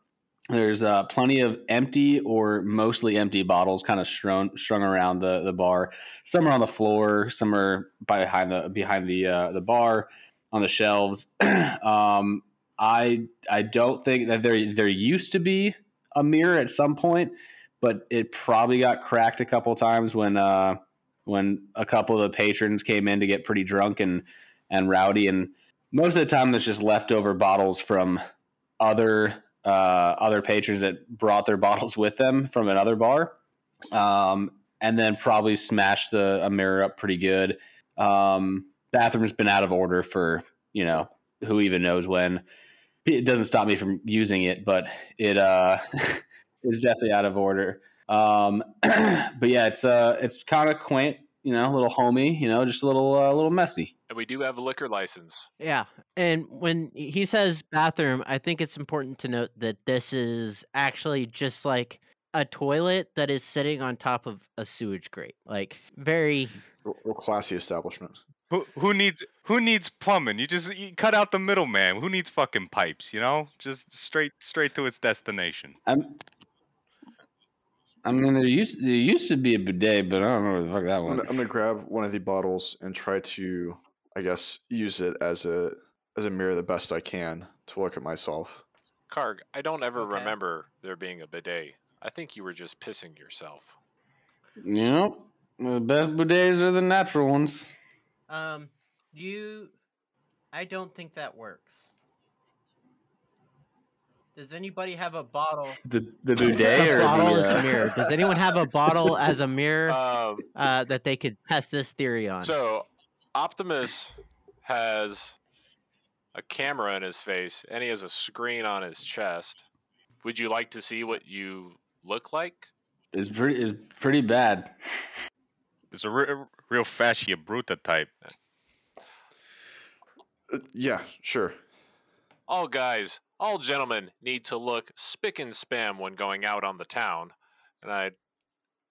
There's uh, plenty of empty or mostly empty bottles kind of strung strung around the, the bar. Some are on the floor, some are behind the behind the uh, the bar on the shelves. um, I I don't think that there there used to be a mirror at some point, but it probably got cracked a couple times when uh, when a couple of the patrons came in to get pretty drunk and and rowdy. And most of the time there's just leftover bottles from other uh, other patrons that brought their bottles with them from another bar. Um, and then probably smashed the a mirror up pretty good. Um, bathroom's been out of order for you know who even knows when. It doesn't stop me from using it but it uh, is definitely out of order um, but yeah, it's uh, it's kind of quaint, you know, a little homey, you know, just a little, uh, a little messy. And we do have a liquor license. Yeah. And when he says bathroom, I think it's important to note that this is actually just like a toilet that is sitting on top of a sewage grate. Like very Real, real classy establishment. Who who needs who needs plumbing? You just you cut out the middleman. Who needs fucking pipes? You know, just straight straight to its destination. I'm, I mean, there used there used to be a bidet, but I don't know where the fuck that I'm went. I'm gonna grab one of the bottles and try to, I guess, use it as a as a mirror the best I can to look at myself. Karg, I don't ever Okay. remember there being a bidet. I think you were just pissing yourself. You know, the best bidets are the natural ones. um you I don't think that works. Does anybody have a bottle? The the bidet a or bottle the, as uh, a mirror. Does anyone have a bottle as a mirror Um, uh, that they could test this theory on? so Optimus has a camera in his face and he has a screen on his chest. Would you like to see what you look like? is pretty is pretty bad. It's a re- real fascia bruta type. Uh, yeah, sure. All guys, all gentlemen need to look spick and spam when going out on the town. And I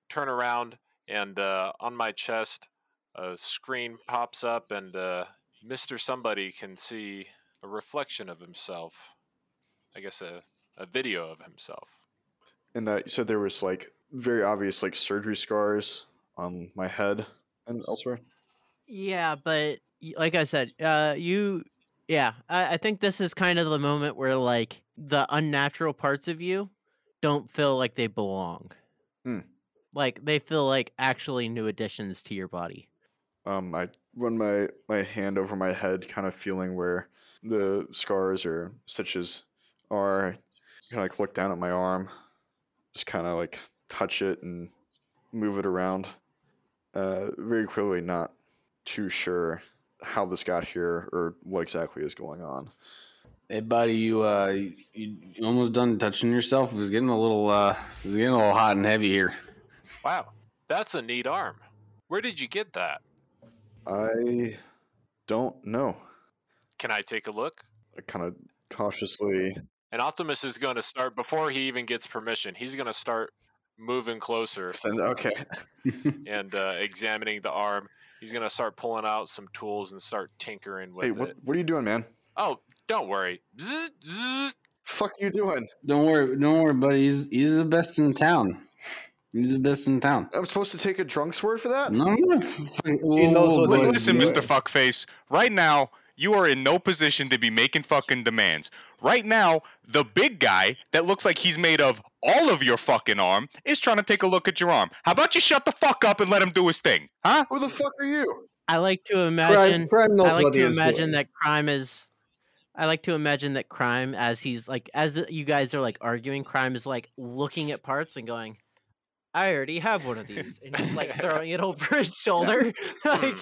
turn around, and uh, on my chest, a screen pops up, and uh, Mr. Somebody can see a reflection of himself. I guess a, a video of himself. And uh, you said there was like very obvious like surgery scars on my head and elsewhere. Yeah, but like I said, uh, you, yeah, I, I think this is kind of the moment where like the unnatural parts of you don't feel like they belong. Hmm. Like they feel like actually new additions to your body. Um, I run my my hand over my head, kind of feeling where the scars or stitches are. Kind of like look down at my arm, just kind of like touch it and move it around. Uh, very clearly not too sure how this got here or what exactly is going on. Hey, buddy, you uh, you, you almost done touching yourself. It was getting a little uh, it was getting a little hot and heavy here. Wow, that's a neat arm. Where did you get that? I don't know. Can I take a look? I kind of cautiously. And Optimus is going to start before he even gets permission. He's going to start moving closer Send, okay. and uh, examining the arm. He's going to start pulling out some tools and start tinkering with Hey, it. what what are you doing, man? Oh, don't worry. Bzz, bzz. Fuck you doing? don't worry, don't worry, buddy. He's he's the best in town. He's the best in town. I'm supposed to take a drunk's word for that? No, no. He knows what oh, Li- Look, Listen, you- Mr. Fuckface. Right now, you are in no position to be making fucking demands. Right now, the big guy that looks like he's made of all of your fucking arm is trying to take a look at your arm. How about you shut the fuck up and let him do his thing, huh? Who the fuck are you? I like to imagine. crime knows I like to imagine doing. that crime is. I like to imagine that crime, as he's like, as the, you guys are like arguing, crime is like looking at parts and going, "I already have one of these," and just like throwing it over his shoulder. like,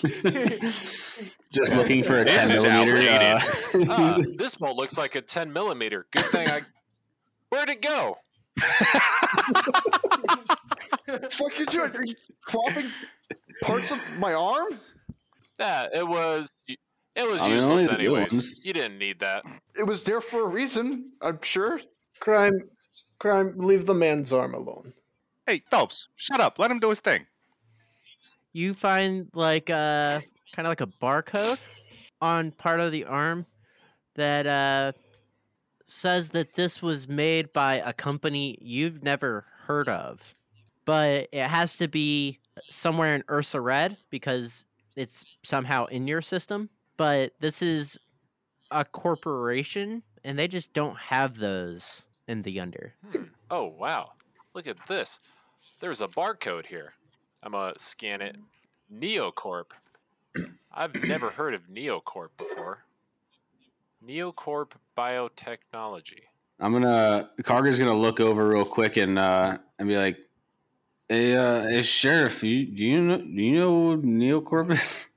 Just looking for a This ten millimeter. Uh, Ah, this bolt looks like a 10 millimeter. Good thing I. Where'd it go? fuck you doing? Are you cropping parts of my arm? Yeah, it was. It was I mean, useless anyways. You didn't need that. It was there for a reason, I'm sure. Crime, crime, leave the man's arm alone. Hey, Phelps, shut up. Let him do his thing. you find like a kind of like a barcode on part of the arm that uh says that this was made by a company you've never heard of, but it has to be somewhere in Ursa Red because it's somehow in your system. But this is a corporation, and they just don't have those in the under. Hmm. Oh, wow. Look at this. There's a barcode here. I'm going to scan it. Neocorp. I've never heard of Neocorp before. Neocorp Biotechnology. I'm gonna Karga's gonna look over real quick and uh and be like, Hey uh hey sheriff, you do you know do you know what Neocorp is?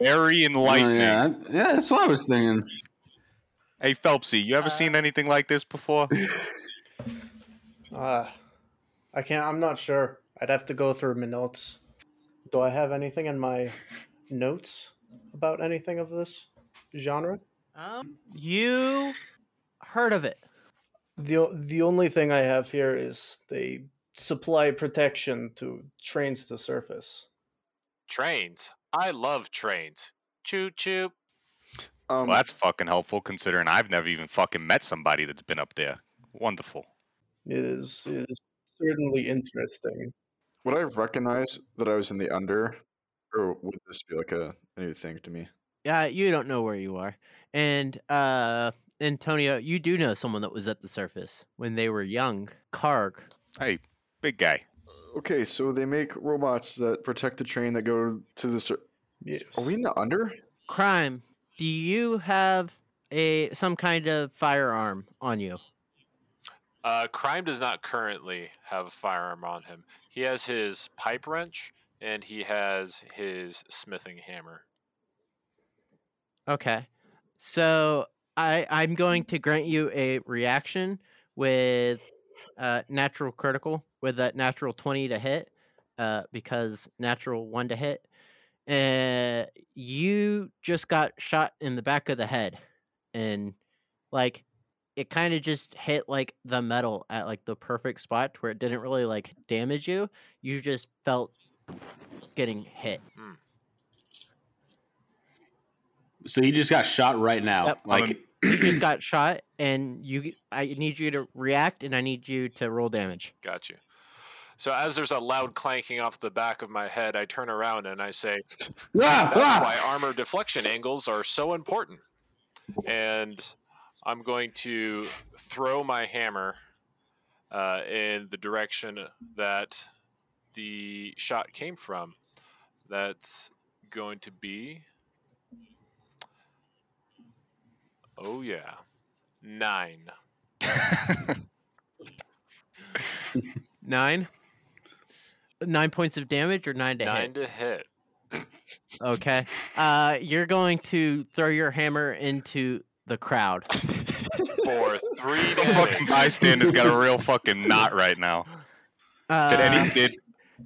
Very Oh, enlightening. yeah, yeah, that's what I was thinking. Hey Phelpsy, you ever Uh, seen anything like this before? Uh, I can't. I'm not sure. I'd have to go through my notes. Do I have anything in my notes about anything of this genre? Um, you heard of it? The the only thing I have here is they supply protection to trains to surface. Trains. I love trains. Choo choo. Um, well, that's fucking helpful considering I've never even fucking met somebody that's been up there. Wonderful. It is it is certainly interesting. would I recognize that I was in the under, or would this be like a, a new thing to me? Yeah, you don't know where you are. And uh Antonio, you do know someone that was at the surface when they were young. Karg. Hey, big guy. Okay, so they make robots that protect the train that go to the. Sur- Yes. Are we in the under? Crime. Do you have a some kind of firearm on you? Uh, Crime does not currently have a firearm on him. He has his pipe wrench and he has his smithing hammer. Okay. So I I'm going to grant you a reaction with uh natural critical with a natural 20 to hit uh because natural 1 to hit. Uh you just got shot in the back of the head and like it kind of just hit like the metal at like the perfect spot where it didn't really like damage you. You just felt getting hit. So you just got shot right now. Yep. Like you just got shot and you I need you to react and I need you to roll damage. Got you. So as there's a loud clanking off the back of my head, I turn around and I say, Ah, That's ah! why armor deflection angles are so important. And I'm going to throw my hammer uh, in the direction that the shot came from. That's going to be. Oh, yeah. Nine. Nine. Nine points of damage or nine to Nine hit. to hit. Okay. Uh, you're going to throw your hammer into the crowd. For three Some fucking damage. bystander's got a real fucking knot right now. Uh, Did any did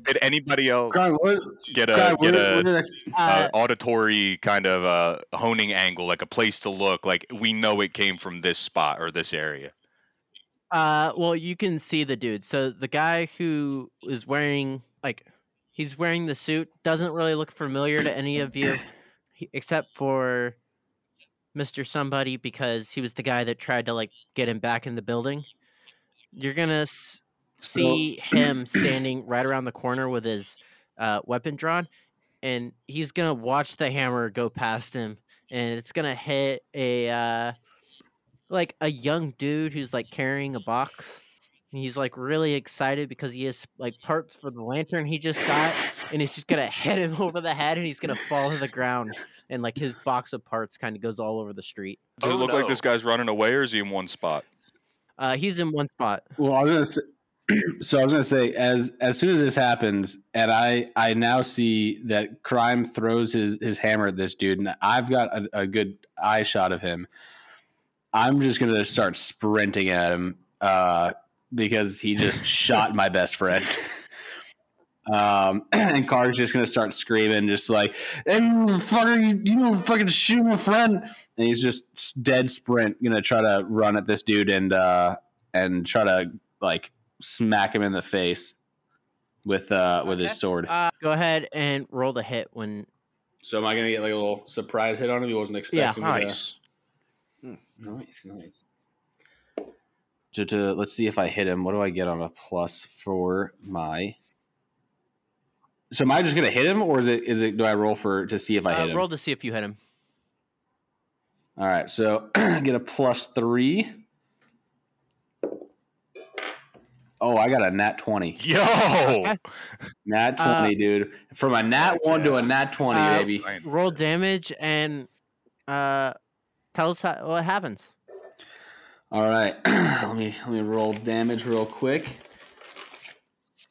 did anybody else Crime, what, get a crime, get what, a what did I- uh, uh, auditory kind of uh, honing angle, like a place to look. Like we know it came from this spot or this area. Uh, well, you can see the dude. So the guy who is wearing like he's wearing the suit doesn't really look familiar to any of you, except for Mister Somebody because he was the guy that tried to like get him back in the building. You're gonna s- see him standing right around the corner with his uh, weapon drawn, and he's gonna watch the hammer go past him, and it's gonna hit a. Uh, like a young dude who's like carrying a box. And he's like really excited because he has like parts for the lantern he just got, and he's just gonna hit him over the head, and he's gonna fall to the ground, and like his box of parts kind of goes all over the street. Does Oh, it look like this guy's running away, or is he in one spot? Uh, he's in one spot. Well, I was gonna say. So I was gonna say, as as soon as this happens, and I I now see that crime throws his his hammer at this dude, and I've got a, a good eye shot of him. I'm just gonna start sprinting at him uh, because he just shot my best friend. Um, and Karg's just gonna start screaming, just like, "Hey, fucker, you, you don't fucking shoot my friend!" And he's just dead sprint, gonna try to run at this dude and uh, and try to like smack him in the face with uh with his sword. Uh, go ahead and roll the hit when So am I gonna get like a little surprise hit on him? He wasn't expecting. me to- Nice. Nice, nice. So to let's see if I hit him. What do I get on a plus for my? So am I just gonna hit him, or is it is it? Do I roll for to see if I Uh, hit him? roll to see if you hit him. All right, so get a plus three. Oh, I got a nat twenty. Yo. Nat Uh, twenty, dude. From a nat one to a nat twenty, Uh, baby. Roll damage and uh, tell us how, what happens. All right, let me let me roll damage real quick.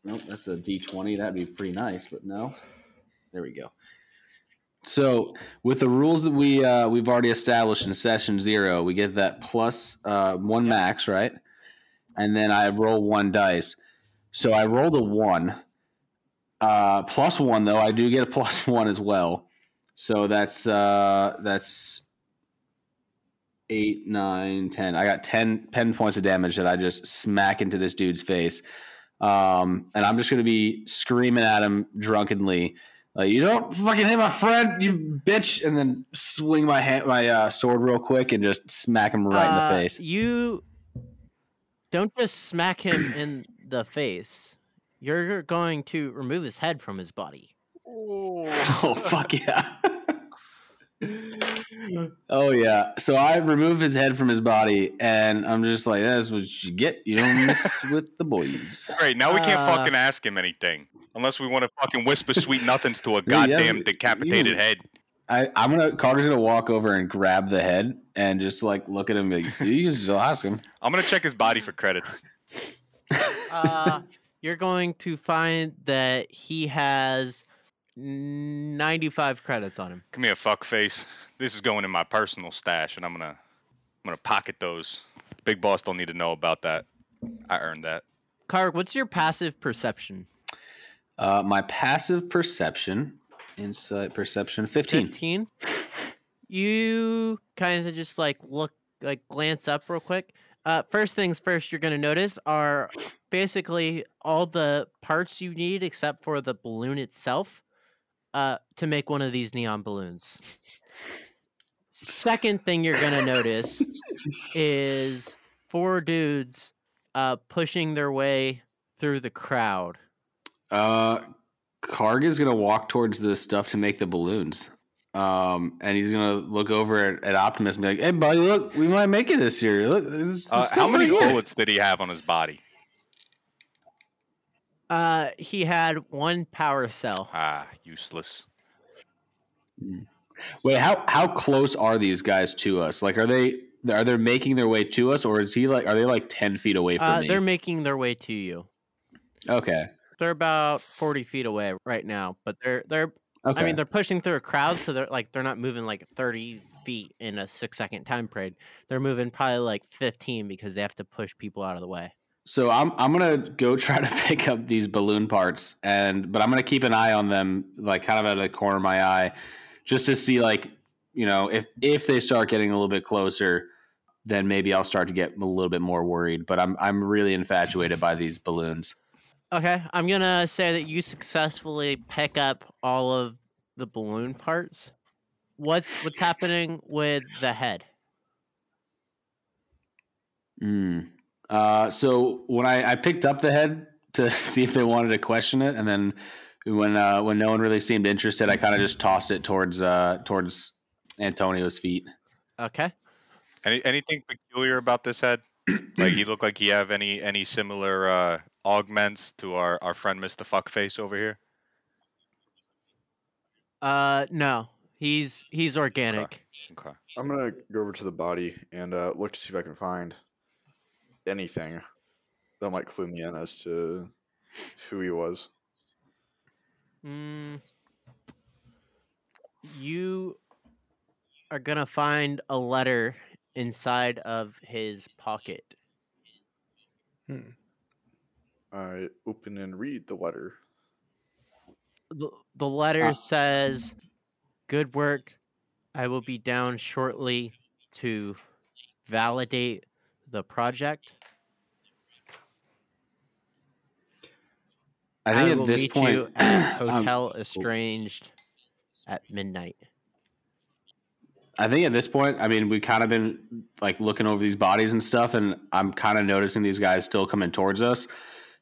Nope, that's a D twenty. That'd be pretty nice, but no. There we go. So with the rules that we uh, we've already established in session zero, we get that plus uh, one max, right? And then I roll one dice. So I rolled a one. Uh, plus one though, I do get a plus one as well. So that's uh, that's eight, nine, ten. I got 10, 10 points of damage that I just smack into this dude's face. Um, and I'm just going to be screaming at him drunkenly. Like, you don't fucking hit my friend, you bitch! And then swing my hand, my uh, sword real quick and just smack him right in Uh, the face. You don't just smack him in the face. You're going to remove his head from his body. Oh fuck yeah! Oh yeah. So I remove his head from his body, and I'm just like, "That's what you get. You don't mess with the boys." Great. Now we can't Uh, fucking ask him anything unless we want to fucking whisper sweet nothings to a Yeah, yes, goddamn decapitated you- head. I, I'm gonna Carter's gonna walk over and grab the head and just like look at him. Like, you just ask him. I'm gonna check his body for credits. Uh, you're going to find that he has 95 credits on him. Come here, fuck face. This is going in my personal stash, and I'm gonna I'm gonna pocket those. Big boss don't need to know about that. I earned that. Karg, what's your passive perception? Uh, my passive perception, insight perception, fifteen. 15. You kind of just like look, like glance up real quick. Uh, first things first, you're going to notice are basically all the parts you need except for the balloon itself uh, to make one of these neon balloons. Second thing you're going to notice is four dudes uh, pushing their way through the crowd. Uh, Karg is gonna walk towards the stuff to make the balloons. Um, and he's gonna look over at, at Optimus and be like, "Hey, buddy, look, we might make it this year. Look, this, Uh, how many here." bullets did he have on his body? Uh, he had one power cell. Ah, useless. Wait, how how close are these guys to us? Like, are they are they making their way to us, or is he like are they like ten feet away from Uh, me? they're making their way to you. okay, They're about forty feet away right now, but they're they're. okay. I mean, they're pushing through a crowd, so they're like they're not moving like thirty feet in a six second time period. They're moving probably like fifteen because they have to push people out of the way. So I'm I'm gonna go try to pick up these balloon parts, and but I'm gonna keep an eye on them, like kind of out of the corner of my eye, just to see like you know if if they start getting a little bit closer, then maybe I'll start to get a little bit more worried. But I'm I'm really infatuated by these balloons. Okay, I'm gonna say that you successfully pick up all of the balloon parts. What's what's happening with the head? Mm. Uh, so when I, I picked up the head to see if they wanted to question it, and then when uh, when no one really seemed interested, I kind of just tossed it towards uh, towards Antonio's feet. Okay. Any anything peculiar about this head? like he looked like he have any any similar uh, augments to our our friend Mister Fuckface over here? Uh, no, he's he's organic. Okay. I'm gonna go over to the body and uh, look to see if I can find anything that might clue me in as to who he was. Mm, you are gonna find a letter inside of his pocket. I open and read the letter. The, the letter Ah. says, "Good work. I will be down shortly to validate the project. I think will at this meet point, you at um, Hotel Estranged at midnight. I think at this point, I mean, we've kind of been like looking over these bodies and stuff, and I'm kind of noticing these guys still coming towards us.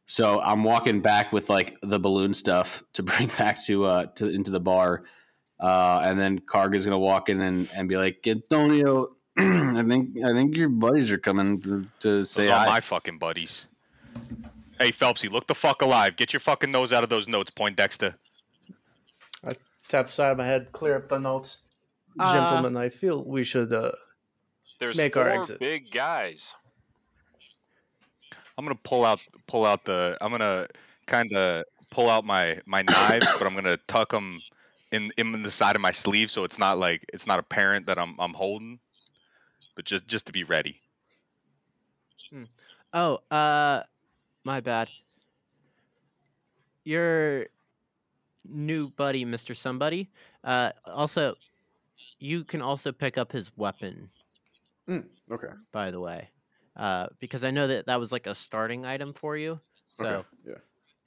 So I'm walking back with like the balloon stuff to bring back to uh to into the bar, uh, and then Karg is gonna walk in and, and be like, Antonio, I think I think your buddies are coming to Those say are hi. my fucking buddies. Hey Phelpsy, look the fuck alive. Get your fucking nose out of those notes, Poindexter. I tap the side of my head, clear up the notes. Uh, Gentlemen, I feel we should. Uh, There's Make our four exits. big guys. I'm gonna pull out pull out the I'm gonna kind of pull out my my knives, but I'm gonna tuck them in in the side of my sleeve so it's not like it's not apparent that I'm I'm holding, but just just to be ready. Oh, uh, my bad. Your new buddy, Mr. Somebody. Uh, also, you can also pick up his weapon, Okay. by the way, uh, because I know that that was like a starting item for you. So Okay. Yeah.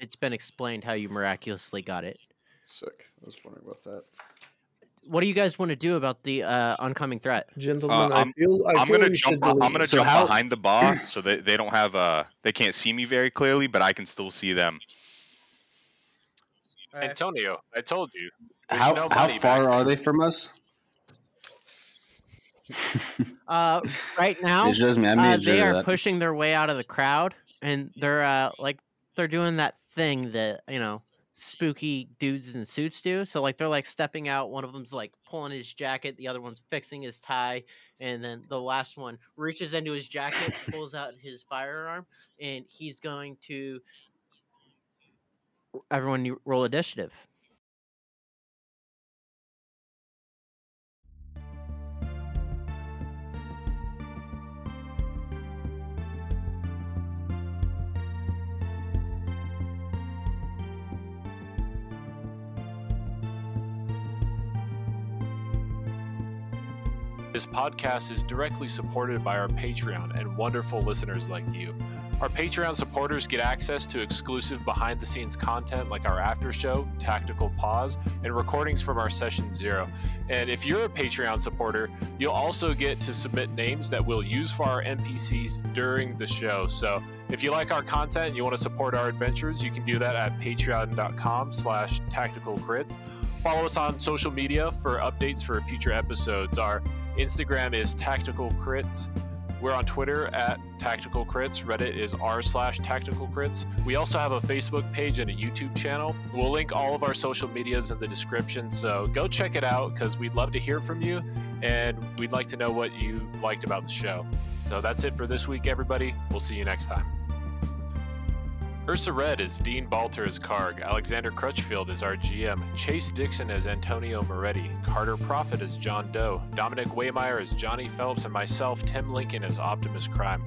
it's been explained how you miraculously got it. Sick. I was wondering about that. What do you guys want to do about the uh, oncoming threat? gentlemen, I I'm- feel. I I'm gonna jump. should I'm gonna. So jump how- behind the bar so that they don't have uh they can't see me very clearly, but I can still see them. Antonio, I told you. How no how far are they from us? Uh, right now, It's just me. I uh, they are that. pushing their way out of the crowd, and they're uh, like they're doing that thing that you know spooky dudes in suits do. So like they're like stepping out. One of them's like pulling his jacket, the other one's fixing his tie, and then the last one reaches into his jacket, pulls out his firearm, and he's going to. Everyone, roll initiative. This podcast is directly supported by our Patreon and wonderful listeners like you. Our Patreon supporters get access to exclusive behind the scenes content like our after show, Tactical Pause, and recordings from our session zero. And if you're a Patreon supporter, you'll also get to submit names that we'll use for our NPCs during the show. So if you like our content and you want to support our adventures, you can do that at patreon.com slash tactical crits. Follow us on social media for updates for future episodes. Our Instagram is Tactical Crits. We're on Twitter at Tactical Crits. Reddit is r slash Tactical Crits. We also have a Facebook page and a YouTube channel. We'll link all of our social medias in the description, so go check it out because we'd love to hear from you and we'd like to know what you liked about the show. So that's it for this week, everybody. We'll see you next time. Ursa Red is Dean Balter as Karg, Alexander Crutchfield is our GM, Chase Dixon as Antonio Moretti, Carter Prophet as John Doe, Dominic Waymeyer as Johnny Phelps, and myself, Tim Lincoln, as Optimus Crime.